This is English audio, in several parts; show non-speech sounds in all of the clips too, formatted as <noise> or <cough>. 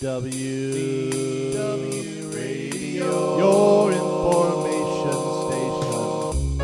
DW, DW Radio, your information station.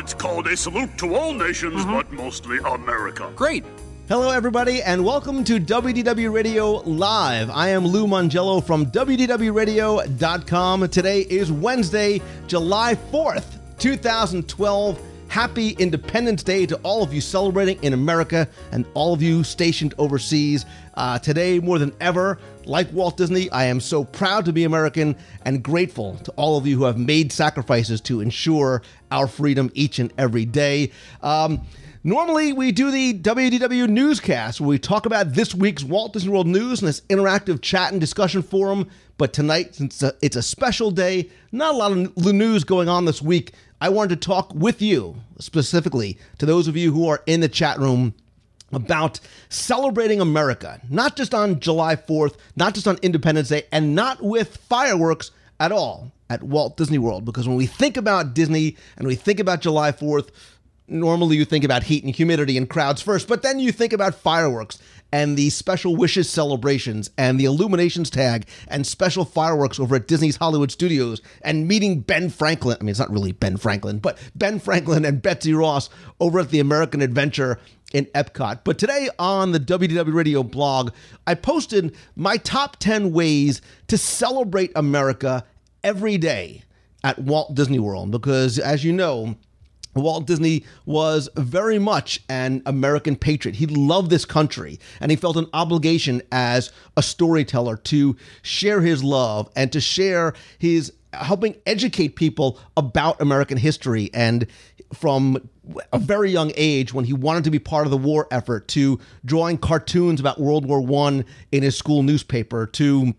It's called a salute to all nations, mm-hmm. but mostly America. Great. Hello, everybody, and welcome to WDW Radio Live. I am Lou Mongello from WDWRadio.com. Today is Wednesday, July 4th, 2012. Happy Independence Day to all of you celebrating in America and all of you stationed overseas. Uh, today, more than ever, like Walt Disney, I am so proud to be American and grateful to all of you who have made sacrifices to ensure our freedom each and every day. Um, Normally, we do the WDW newscast where we talk about this week's Walt Disney World news in this interactive chat and discussion forum. But tonight, since it's a special day, not a lot of news going on this week, I wanted to talk with you specifically to those of you who are in the chat room about celebrating America, not just on July 4th, not just on Independence Day, and not with fireworks at all at Walt Disney World. Because when we think about Disney and we think about July 4th, normally you think about heat and humidity and crowds first, but then you think about fireworks and the special wishes celebrations and the illuminations tag and special fireworks over at Disney's Hollywood Studios and meeting Ben Franklin. I mean, it's not really Ben Franklin, but Ben Franklin and Betsy Ross over at the American Adventure in Epcot. But today on the WDW Radio blog, I posted my top 10 ways to celebrate America every day at Walt Disney World because, as you know, Walt Disney was very much an American patriot. He loved this country and he felt an obligation as a storyteller to share his love and to share his helping educate people about American history and from a very young age when he wanted to be part of the war effort to drawing cartoons about World War 1 in his school newspaper to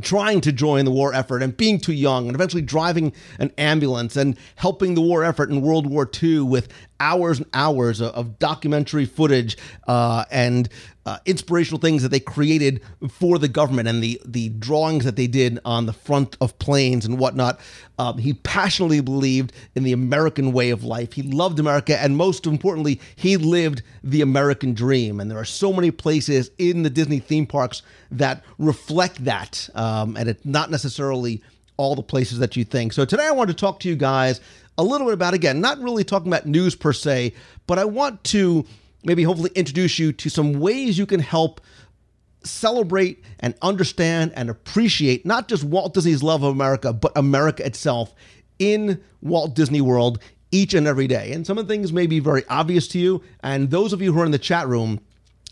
trying to join the war effort and being too young and eventually driving an ambulance and helping the war effort in World War II with hours and hours of, documentary footage uh, and uh, inspirational things that they created for the government and the the drawings that they did on the front of planes and whatnot. Um, he passionately believed in the American way of life. He loved America, and most importantly, he lived the American dream. And there are so many places in the Disney theme parks that reflect that, um, and it's not necessarily all the places that you think. So today, I want to talk to you guys a little bit about again, not really talking about news per se, but I want to maybe hopefully introduce you to some ways you can help celebrate and understand and appreciate not just Walt Disney's love of America, but America itself in Walt Disney World each and every day. And some of the things may be very obvious to you. And those of you who are in the chat room,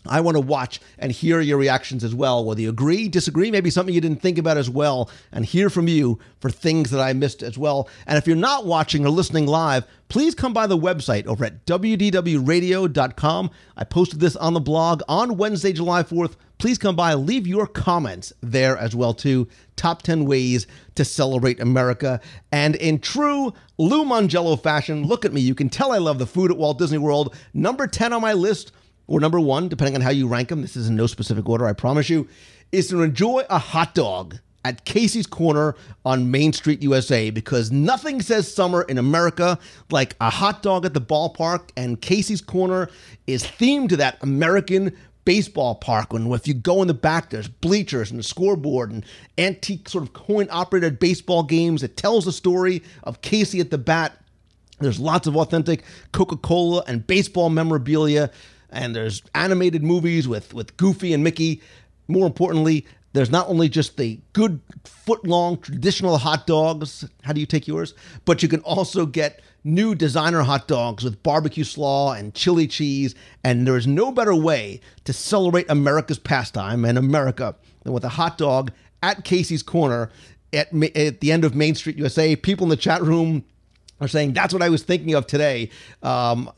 I want to watch and hear your reactions as well, whether you agree, disagree, maybe something you didn't think about as well, and hear from you for things that I missed as well. And if you're not watching or listening live, please come by the website over at WDWRadio.com. I posted this on the blog on Wednesday, July 4th. Please come by, leave your comments there as well too. Top 10 ways to celebrate America. And in true Lou Mongello fashion, look at me. You can tell I love the food at Walt Disney World. Number 10 on my list or number one, depending on how you rank them, this is in no specific order, I promise you, is to enjoy a hot dog at Casey's Corner on Main Street, USA, because nothing says summer in America like a hot dog at the ballpark, and Casey's Corner is themed to that American baseball park when if you go in the back there's bleachers and a scoreboard and antique sort of coin operated baseball games it tells the story of casey at the bat. There's lots of authentic coca-cola and baseball memorabilia and there's animated movies with with Goofy and Mickey. More importantly, there's not only just the good foot long traditional hot dogs. How do you take yours? But you can also get new designer hot dogs with barbecue slaw and chili cheese. And there is no better way to celebrate America's pastime and America than with a hot dog at Casey's Corner at, at the end of Main Street, USA. People in the chat room are saying that's what I was thinking of today. Um,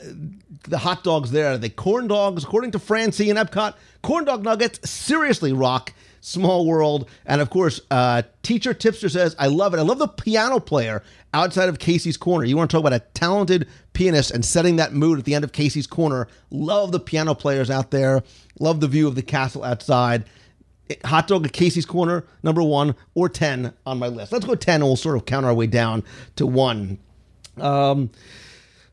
the hot dogs there, the corn dogs, according to Francie and Epcot, corn dog nuggets seriously rock. Small World, and of course, uh, Teacher Tipster says, "I love it. I love the piano player outside of Casey's Corner. You want to talk about a talented pianist and setting that mood at the end of Casey's Corner. Love the piano players out there. Love the view of the castle outside." Hot dog at Casey's Corner, number one or ten on my list. Let's go ten, and we'll sort of count our way down to one. Um,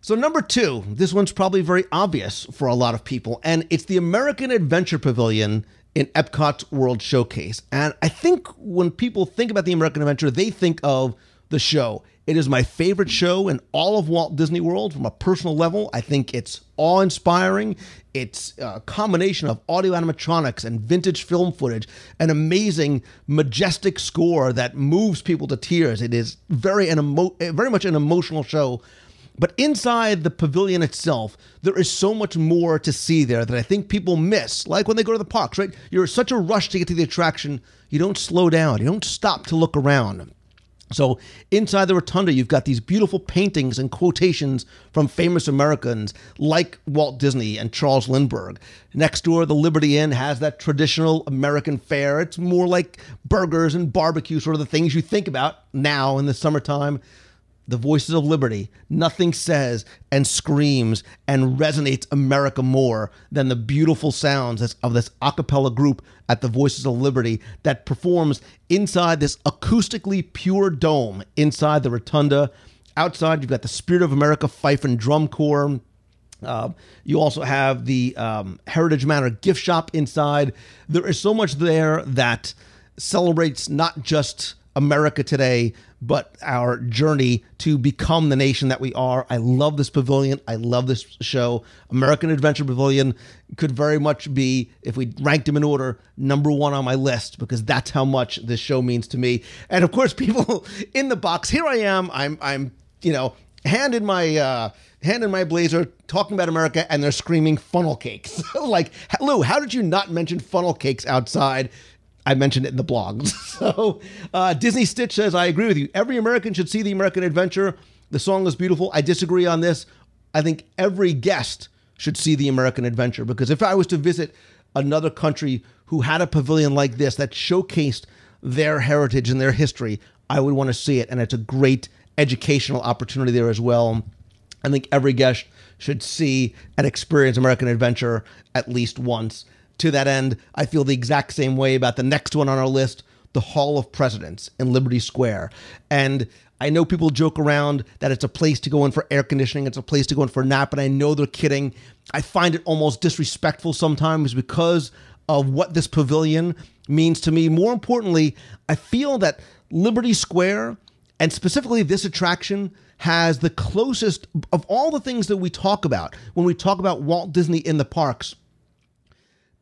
so, number two, this one's probably very obvious for a lot of people, and it's the American Adventure Pavilion in Epcot's World Showcase. And I think when people think about the American Adventure, they think of the show. It is my favorite show in all of Walt Disney World from a personal level. I think it's awe inspiring. It's a combination of audio animatronics and vintage film footage, an amazing, majestic score that moves people to tears. It is very, an emo- very much an emotional show. But inside the pavilion itself, there is so much more to see there that I think people miss. Like when they go to the parks, right? You're such a rush to get to the attraction, you don't slow down, you don't stop to look around. So inside the rotunda, you've got these beautiful paintings and quotations from famous Americans like Walt Disney and Charles Lindbergh. Next door, the Liberty Inn has that traditional American fare. It's more like burgers and barbecue, sort of the things you think about now in the summertime the voices of liberty, nothing says and screams and resonates America more than the beautiful sounds of this a cappella group at the Voices of Liberty that performs inside this acoustically pure dome inside the rotunda. Outside, you've got the Spirit of America Fife and Drum Corps. Uh, you also have the um, Heritage Manor gift shop inside. There is so much there that celebrates not just America today, but our journey to become the nation that we are. I love this pavilion. I love this show. American Adventure Pavilion could very much be, if we ranked them in order, number one on my list because that's how much this show means to me. And of course, <laughs> people in the box. Here I am. I'm, I'm, you know, hand in my. Uh, hand in my blazer talking about America and they're screaming funnel cakes. <laughs> like, Lou, how did you not mention funnel cakes outside? I mentioned it in the blogs. <laughs> so uh, Disney Stitch says, I agree with you. Every American should see the American Adventure. The song is beautiful. I disagree on this. I think every guest should see the American Adventure because if I was to visit another country who had a pavilion like this that showcased their heritage and their history, I would want to see it. And it's a great educational opportunity there as well. I think every guest should see and experience American Adventure at least once to that end, I feel the exact same way about the next one on our list, the Hall of Presidents in Liberty Square. And I know people joke around that it's a place to go in for air conditioning, it's a place to go in for a nap, and I know they're kidding. I find it almost disrespectful sometimes because of what this pavilion means to me. More importantly, I feel that Liberty Square, and specifically this attraction, has the closest of all the things that we talk about when we talk about Walt Disney in the parks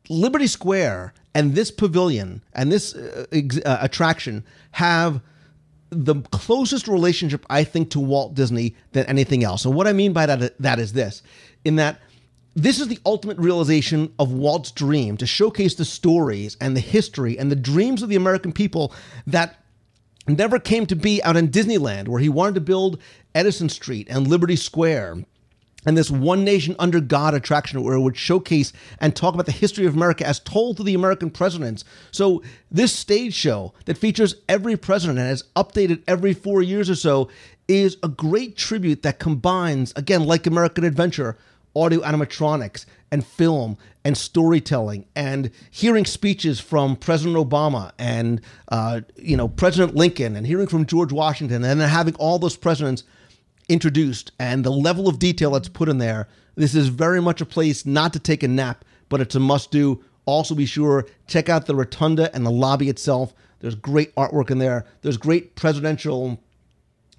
Liberty Square and this pavilion and this uh, ex- uh, attraction have the closest relationship I think to Walt Disney than anything else. And what I mean by that that is this in that this is the ultimate realization of Walt's dream to showcase the stories and the history and the dreams of the American people that never came to be out in Disneyland where he wanted to build Edison Street and Liberty Square and this One Nation Under God attraction where it would showcase and talk about the history of America as told to the American presidents. So, this stage show that features every president and is updated every four years or so is a great tribute that combines, again, like American Adventure, audio animatronics and film and storytelling and hearing speeches from President Obama and, uh, you know, President Lincoln and hearing from George Washington and then having all those presidents introduced and the level of detail that's put in there, this is very much a place not to take a nap, but it's a must do. Also, be sure check out the rotunda and the lobby itself. There's great artwork in there. There's great presidential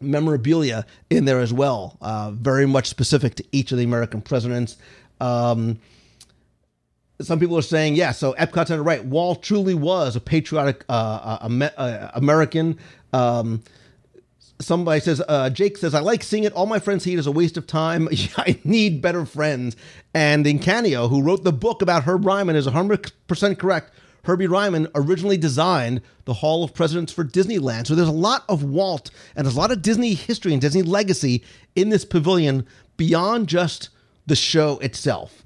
memorabilia in there as well, uh, very much specific to each of the American presidents. Um, some people are saying, yeah, so Epcot's on the right. Walt truly was a patriotic uh, uh, uh American. Um, somebody says, uh, Jake says, I like seeing it. All my friends see it as a waste of time. <laughs> I need better friends. And in Canio, who wrote the book about Herb Ryman, is 100% correct. Herbie Ryman originally designed the Hall of Presidents for Disneyland. So there's a lot of Walt and there's a lot of Disney history and Disney legacy in this pavilion beyond just the show itself.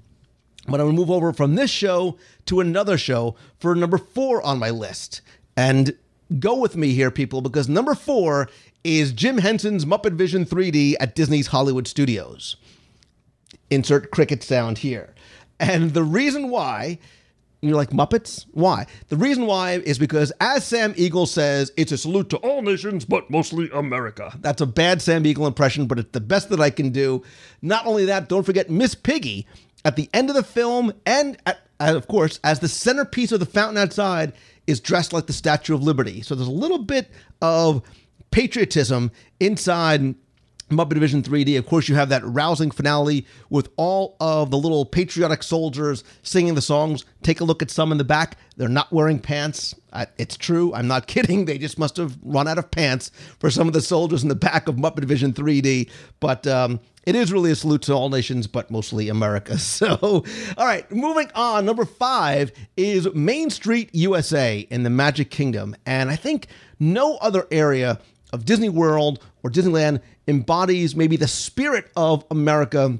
But I'm going to move over from this show to another show for number four on my list. And go with me here, people, because number four is Jim Henson's Muppet Vision 3D at Disney's Hollywood Studios. Insert cricket sound here. And the reason why, you're like, Muppets? Why? The reason why is because, as Sam Eagle says, it's a salute to all nations, but mostly America. That's a bad Sam Eagle impression, but it's the best that I can do. Not only that, don't forget Miss Piggy at the end of the film and at of course, as the centerpiece of the fountain outside is dressed like the Statue of Liberty. So there's a little bit of patriotism inside Muppet Vision 3D. Of course, you have that rousing finale with all of the little patriotic soldiers singing the songs. Take a look at some in the back. They're not wearing pants. It's true. I'm not <laughs> kidding. They just must have run out of pants for some of the soldiers in the back of Muppet Vision 3D. But um, it is really a salute to all nations, but mostly America. <laughs> So, all right, moving on. Number five is Main Street USA in the Magic Kingdom. And I think no other area of Disney World or Disneyland embodies maybe the spirit of America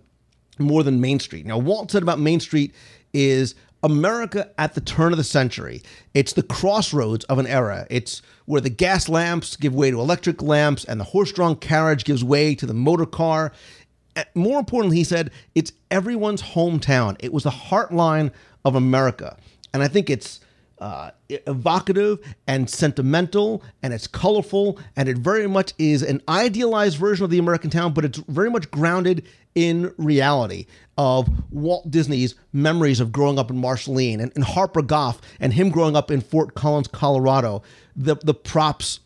more than Main Street. Now, Walt said about Main Street is America at the turn of the century. It's the crossroads of an era. It's where the gas lamps give way to electric lamps and the horse drawn carriage gives way to the motor car. Uh, more importantly, he said, it's everyone's hometown. It was the heartline of America. And I think it's uh, evocative and sentimental, and it's colorful, and it very much is an idealized version of the American town, but it's very much grounded in reality of Walt Disney's memories of growing up in Marceline and, and Harper Goff and him growing up in Fort Collins, Colorado. The the props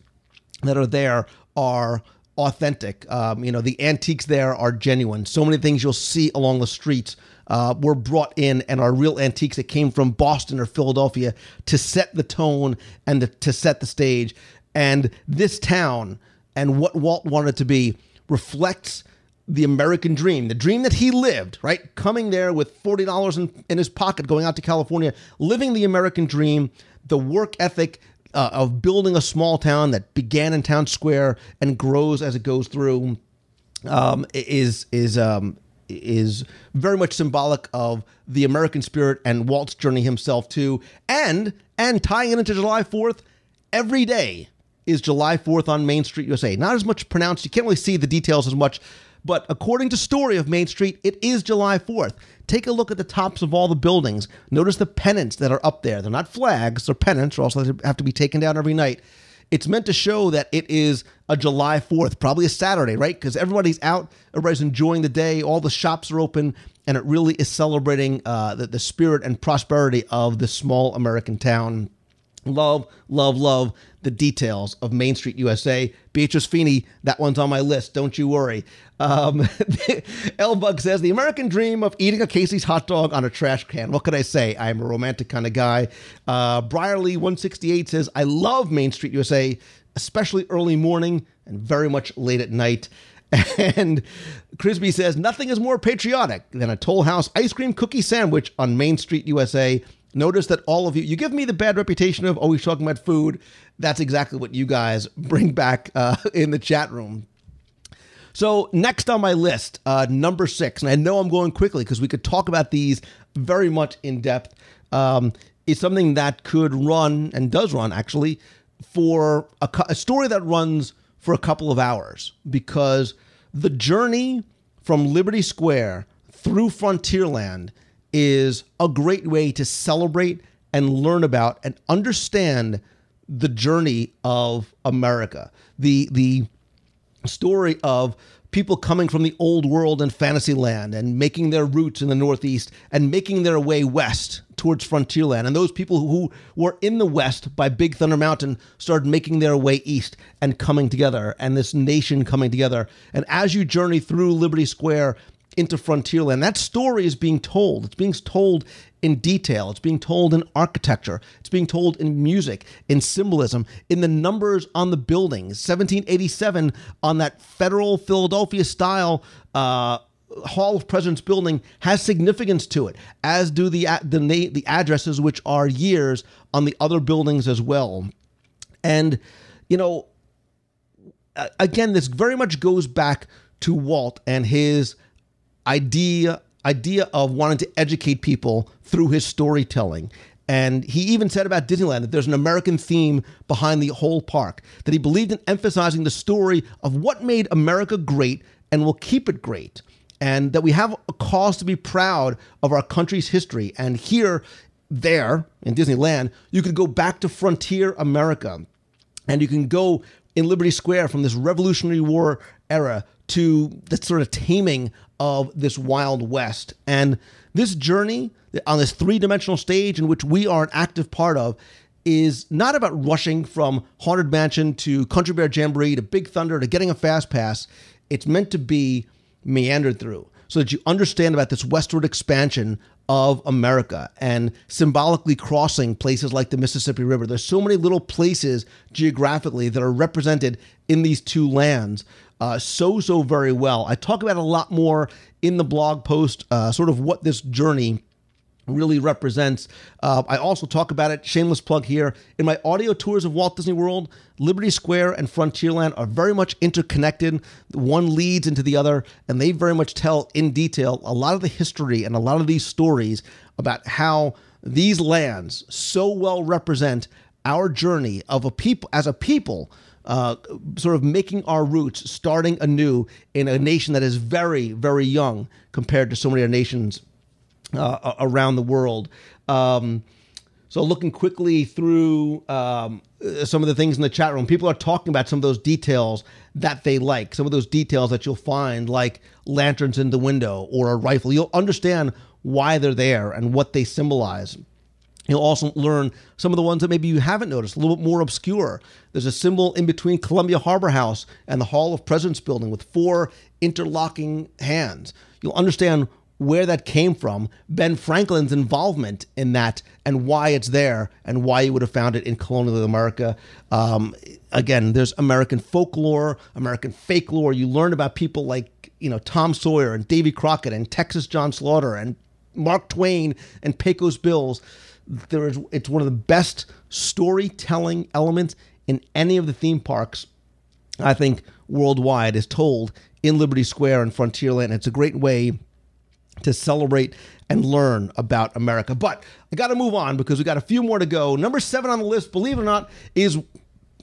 that are there are authentic. Um, you know, the antiques there are genuine. So many things you'll see along the streets uh, were brought in and are real antiques that came from Boston or Philadelphia to set the tone and the, to set the stage. And this town and what Walt wanted to be reflects the American dream, the dream that he lived, right? Coming there with $40 in, in his pocket, going out to California, living the American dream, the work ethic uh, of building a small town that began in town square and grows as it goes through um, is is um, is very much symbolic of the American spirit and Walt's journey himself too. And and tying it into July 4th, every day is July 4th on Main Street USA. Not as much pronounced, you can't really see the details as much, but according to Story of Main Street, it is July 4th. Take a look at the tops of all the buildings. Notice the pennants that are up there. They're not flags, they're pennants, or else they have to be taken down every night. It's meant to show that it is a July 4th, probably a Saturday, right? Because everybody's out, everybody's enjoying the day, all the shops are open, and it really is celebrating uh, the, the spirit and prosperity of this small American town. Love, love, love the details of Main Street USA. Beatrice Feeney, that one's on my list. Don't you worry. Um, <laughs> L Bug says the American dream of eating a Casey's hot dog on a trash can. What could I say? I'm a romantic kind of guy. Uh, Briarly 168 says I love Main Street USA, especially early morning and very much late at night. <laughs> And Crisby says nothing is more patriotic than a Toll House ice cream cookie sandwich on Main Street USA. Notice that all of you, you give me the bad reputation of always talking about food. That's exactly what you guys <laughs> bring back uh, in the chat room. So, next on my list, uh, number six, and I know I'm going quickly because we could talk about these very much in depth, um, is something that could run and does run actually for a, a story that runs for a couple of hours because the journey from Liberty Square through Frontierland is a great way to celebrate and learn about and understand the journey of America. The the story of people coming from the old world and fantasyland and making their roots in the Northeast and making their way west towards Frontierland. And those people who were in the west by Big Thunder Mountain started making their way east and coming together, and this nation coming together. And as you journey through Liberty Square into Frontierland. That story is being told. It's being told in detail. It's being told in architecture. It's being told in music, in symbolism, in the numbers on the buildings. 1787 on that federal Philadelphia style uh, Hall of Presidents building has significance to it, as do the the the addresses, which are years on the other buildings as well. And you know, again, this very much goes back to Walt and his idea idea of wanting to educate people through his storytelling. And he even said about Disneyland that there's an American theme behind the whole park, that he believed in emphasizing the story of what made America great and will keep it great. And that we have a cause to be proud of our country's history. And here, there, in Disneyland, you could go back to frontier America. And you can go in Liberty Square from this Revolutionary War era to the sort of taming of this Wild West. And this journey on this three dimensional stage in which we are an active part of is not about rushing from Haunted Mansion to Country Bear Jamboree to Big Thunder to getting a fast pass. It's meant to be meandered through so that you understand about this westward expansion of America and symbolically crossing places like the Mississippi River. There's so many little places geographically that are represented in these two lands uh, so, so very well. I talk about a lot more in the blog post, uh, sort of what this journey really represents. Uh, I also talk about it, shameless plug here, in my audio tours of Walt Disney World. Liberty Square and Frontierland are very much interconnected. One leads into the other, and they very much tell in detail a lot of the history and a lot of these stories about how these lands so well represent our journey of a people as a people uh, sort of making our roots, starting anew in a nation that is very, very young compared to so many other nations uh, around the world. Um, so, looking quickly through um, some of the things in the chat room, people are talking about some of those details that they like, some of those details that you'll find, like lanterns in the window or a rifle. You'll understand why they're there and what they symbolize. You'll also learn some of the ones that maybe you haven't noticed, a little bit more obscure. There's a symbol in between Columbia Harbor House and the Hall of Presidents building with four interlocking hands. You'll understand where that came from, Ben Franklin's involvement in that, and why it's there, and why you would have found it in colonial America. Um, again, there's American folklore, American fake lore. You learn about people like you know Tom Sawyer and Davy Crockett and Texas John Slaughter and Mark Twain and Pecos Bills. There is it's one of the best storytelling elements in any of the theme parks. I think worldwide is told in Liberty Square and Frontierland. It's a great way to celebrate and learn about America. But I got to move on because we got a few more to go. Number seven on the list, believe it or not, is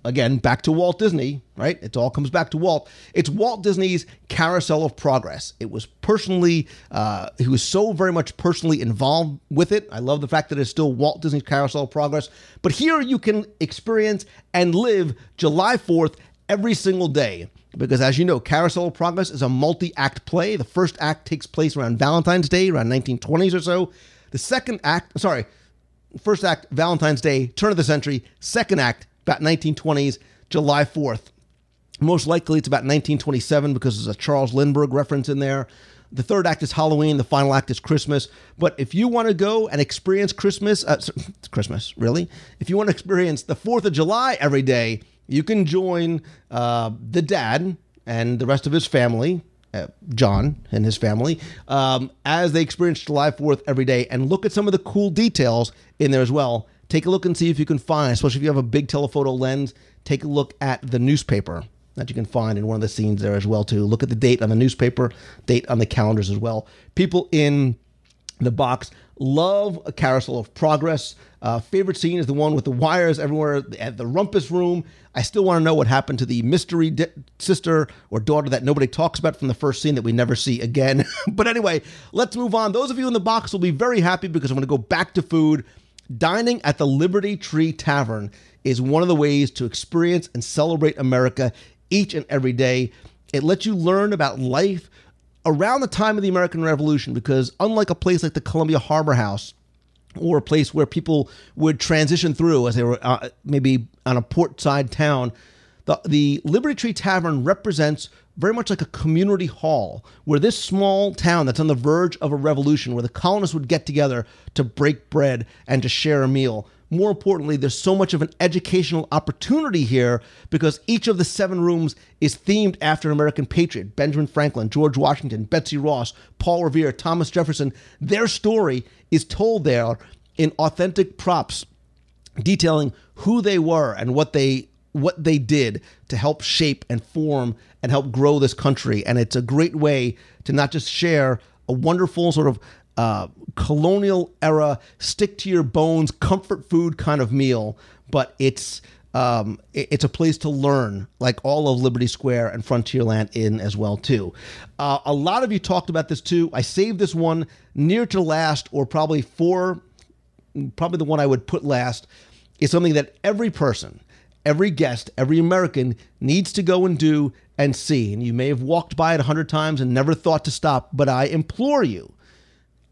again back to Walt Disney, right? It all comes back to Walt. It's Walt Disney's Carousel of Progress. It was personally, uh, he was so very much personally involved with it. I love the fact that it's still Walt Disney's Carousel of Progress. But here you can experience and live July 4th every single day because as you know, Carousel of Progress is a multi-act play. The first act takes place around Valentine's Day, around 1920s or so. The second act, sorry, first act Valentine's Day, turn of the century. Second act about 1920s, July 4th. Most likely it's about 1927 because there's a Charles Lindbergh reference in there. The third act is Halloween. The final act is Christmas. But if you want to go and experience Christmas, uh, <laughs> Christmas, really? If you want to experience the 4th of July every day, you can join uh, the dad and the rest of his family, uh, John and his family, um, as they experience July 4th every day and look at some of the cool details in there as well. Take a look and see if you can find, especially if you have a big telephoto lens, take a look at the newspaper that you can find in one of the scenes there as well too. Look at the date on the newspaper, date on the calendars as well. People in the box love a carousel of progress. Uh, favorite scene is the one with the wires everywhere at the rumpus room. I still want to know what happened to the mystery di- sister or daughter that nobody talks about from the first scene that we never see again. <laughs> but anyway, let's move on. Those of you in the box will be very happy because I'm going to go back to food. Dining at the Liberty Tree Tavern is one of the ways to experience and celebrate America each and every day. It lets you learn about life around the time of the American Revolution because unlike a place like the Columbia Harbor House, or a place where people would transition through as they were uh, maybe on a port side town. The, the Liberty Tree Tavern represents very much like a community hall where this small town that's on the verge of a revolution, where the colonists would get together to break bread and to share a meal. More importantly, there's so much of an educational opportunity here because each of the seven rooms is themed after an American patriot Benjamin Franklin, George Washington, Betsy Ross, Paul Revere, Thomas Jefferson. Their story is told there in authentic props detailing who they were and what they what they did to help shape and form and help grow this country and it's a great way to not just share a wonderful sort of uh, colonial era stick to your bones comfort food kind of meal but it's um, it's a place to learn, like all of Liberty Square and Frontierland in as well too. Uh, a lot of you talked about this too. I saved this one near to last, or probably for, probably the one I would put last, is something that every person, every guest, every American needs to go and do and see. And you may have walked by it a hundred times and never thought to stop, but I implore you,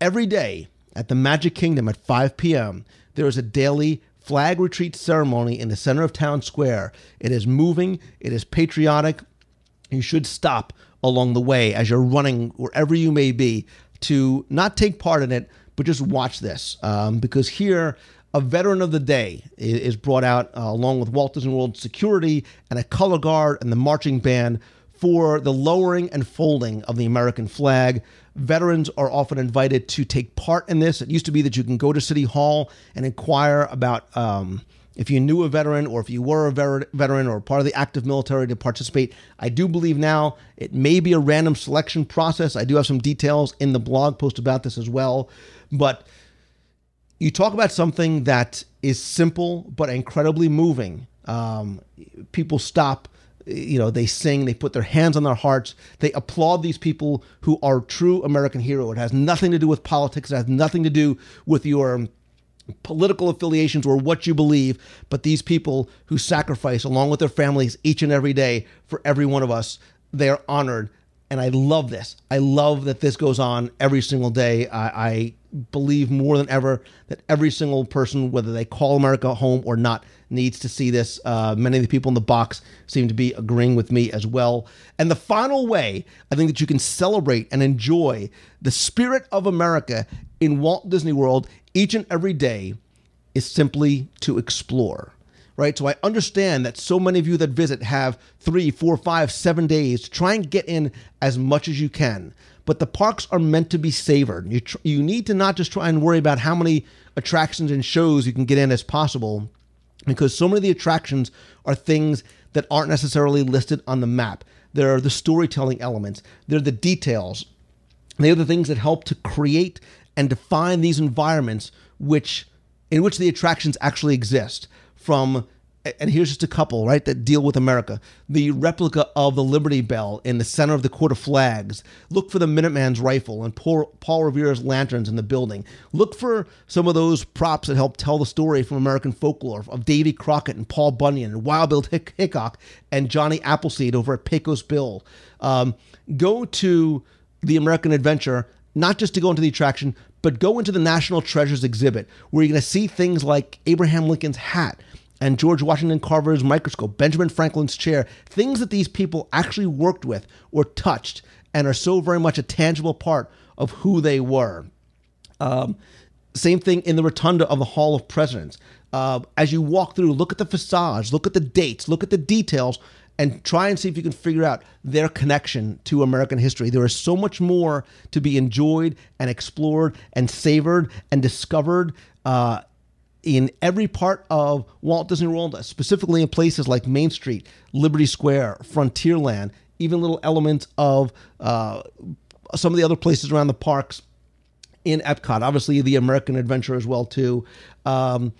every day at the Magic Kingdom at 5 p.m., there is a daily flag retreat ceremony in the center of town square. It is moving, it is patriotic. You should stop along the way as you're running wherever you may be to not take part in it, but just watch this. Um, because here, a veteran of the day is brought out uh, along with Walt Disney World security and a color guard and the marching band for the lowering and folding of the American flag. Veterans are often invited to take part in this. It used to be that you can go to City Hall and inquire about um, if you knew a veteran or if you were a ver- veteran or part of the active military to participate. I do believe now it may be a random selection process. I do have some details in the blog post about this as well. But you talk about something that is simple but incredibly moving. Um, people stop, you know, they sing, they put their hands on their hearts, they applaud these people who are true American hero. It has nothing to do with politics, it has nothing to do with your political affiliations or what you believe, but these people who sacrifice along with their families each and every day for every one of us, they are honored. And I love this. I love that this goes on every single day. I, I believe more than ever that every single person, whether they call America home or not, needs to see this. Uh, many of the people in the box seem to be agreeing with me as well. And the final way I think that you can celebrate and enjoy the spirit of America in Walt Disney World each and every day is simply to explore. Right. So I understand that so many of you that visit have three, four, five, seven days to try and get in as much as you can but the parks are meant to be savored. You tr- you need to not just try and worry about how many attractions and shows you can get in as possible, because so many of the attractions are things that aren't necessarily listed on the map. There are the storytelling elements. They're the details. They are the things that help to create and define these environments which in which the attractions actually exist from and here's just a couple, right, that deal with America. The replica of the Liberty Bell in the center of the Court of Flags. Look for the Minuteman's rifle and Paul, Revere's lanterns in the building. Look for some of those props that help tell the story from American folklore of Davy Crockett and Paul Bunyan and Wild Bill Hick- Hickok and Johnny Appleseed over at Pecos Bill. Um, go to the American Adventure, not just to go into the attraction, but go into the National Treasures exhibit, where you're going to see things like Abraham Lincoln's hat and George Washington Carver's microscope, Benjamin Franklin's chair, things that these people actually worked with or touched and are so very much a tangible part of who they were. Um, same thing in the rotunda of the Hall of Presidents. Uh, as you walk through, look at the facades, look at the dates, look at the details, and try and see if you can figure out their connection to American history. There is so much more to be enjoyed and explored and savored and discovered. Uh, in every part of Walt Disney World, specifically in places like Main Street, Liberty Square, Frontierland, even little elements of uh, some of the other places around the parks in Epcot. Obviously, the American Adventure as well too. Um,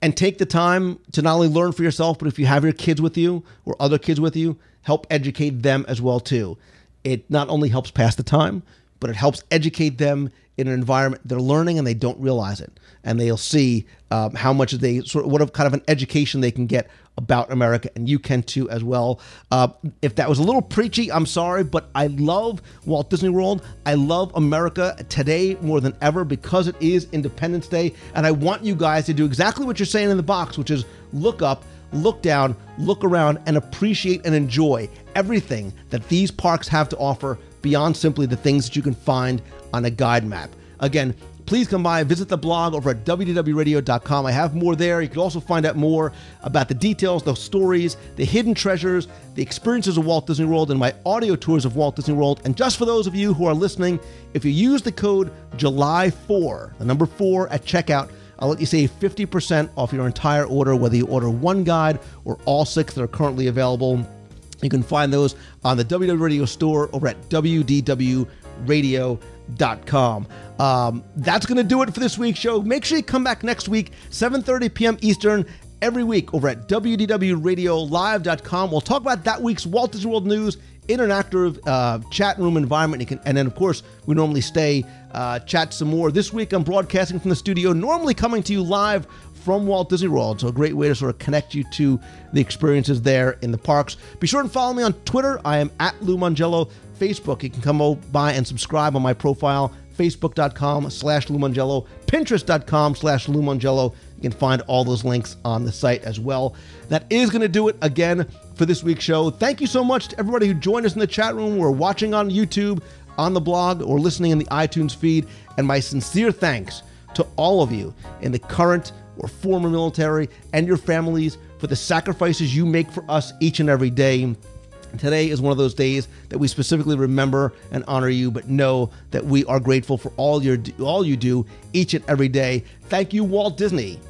and take the time to not only learn for yourself, but if you have your kids with you or other kids with you, help educate them as well too. It not only helps pass the time, but it helps educate them in an environment they're learning and they don't realize it, and they'll see um, how much they sort of what kind of an education they can get about America, and you can too as well. Uh, if that was a little preachy, I'm sorry, but I love Walt Disney World. I love America today more than ever because it is Independence Day, and I want you guys to do exactly what you're saying in the box, which is look up look down, look around, and appreciate and enjoy everything that these parks have to offer beyond simply the things that you can find on a guide map. Again, please come by visit the blog over at wdwradio.com. I have more there. You can also find out more about the details, the stories, the hidden treasures, the experiences of Walt Disney World, and my audio tours of Walt Disney World. And just for those of you who are listening, if you use the code July4, the number 4 at checkout, I'll let you save 50% off your entire order, whether you order one guide or all six that are currently available. You can find those on the WDW Radio store over at WDWRadio.com. Um, that's going to do it for this week's show. Make sure you come back next week, 7.30 p.m. Eastern, every week over at WDWRadioLive.com. We'll talk about that week's Walt Disney World news, interactive uh, chat room environment. Can, and then, of course, we normally stay, uh, chat some more. This week, I'm broadcasting from the studio, normally coming to you live from Walt Disney World. So a great way to sort of connect you to the experiences there in the parks. Be sure and follow me on Twitter. I am at Lou Mongello. Facebook, you can come by and subscribe on my profile, facebook.com slash Lou Mongello, pinterest.com slash Lou Mongello. You can find all those links on the site as well. That is going to do it again for this week's show. Thank you so much to everybody who joined us in the chat room. We're watching on YouTube, on the blog, or listening in the iTunes feed. And my sincere thanks to all of you in the current or former military and your families for the sacrifices you make for us each and every day. Today is one of those days that we specifically remember and honor you, but know that we are grateful for all your all you do each and every day. Thank you, Walt Disney,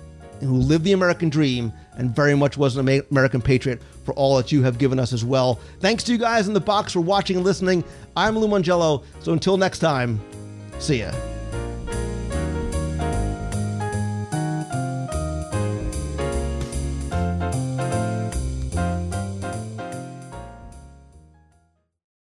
who lived the American dream and very much was an American patriot for all that you have given us as well. Thanks to you guys in the box for watching and listening. I'm Lou Mongello. So until next time, see ya.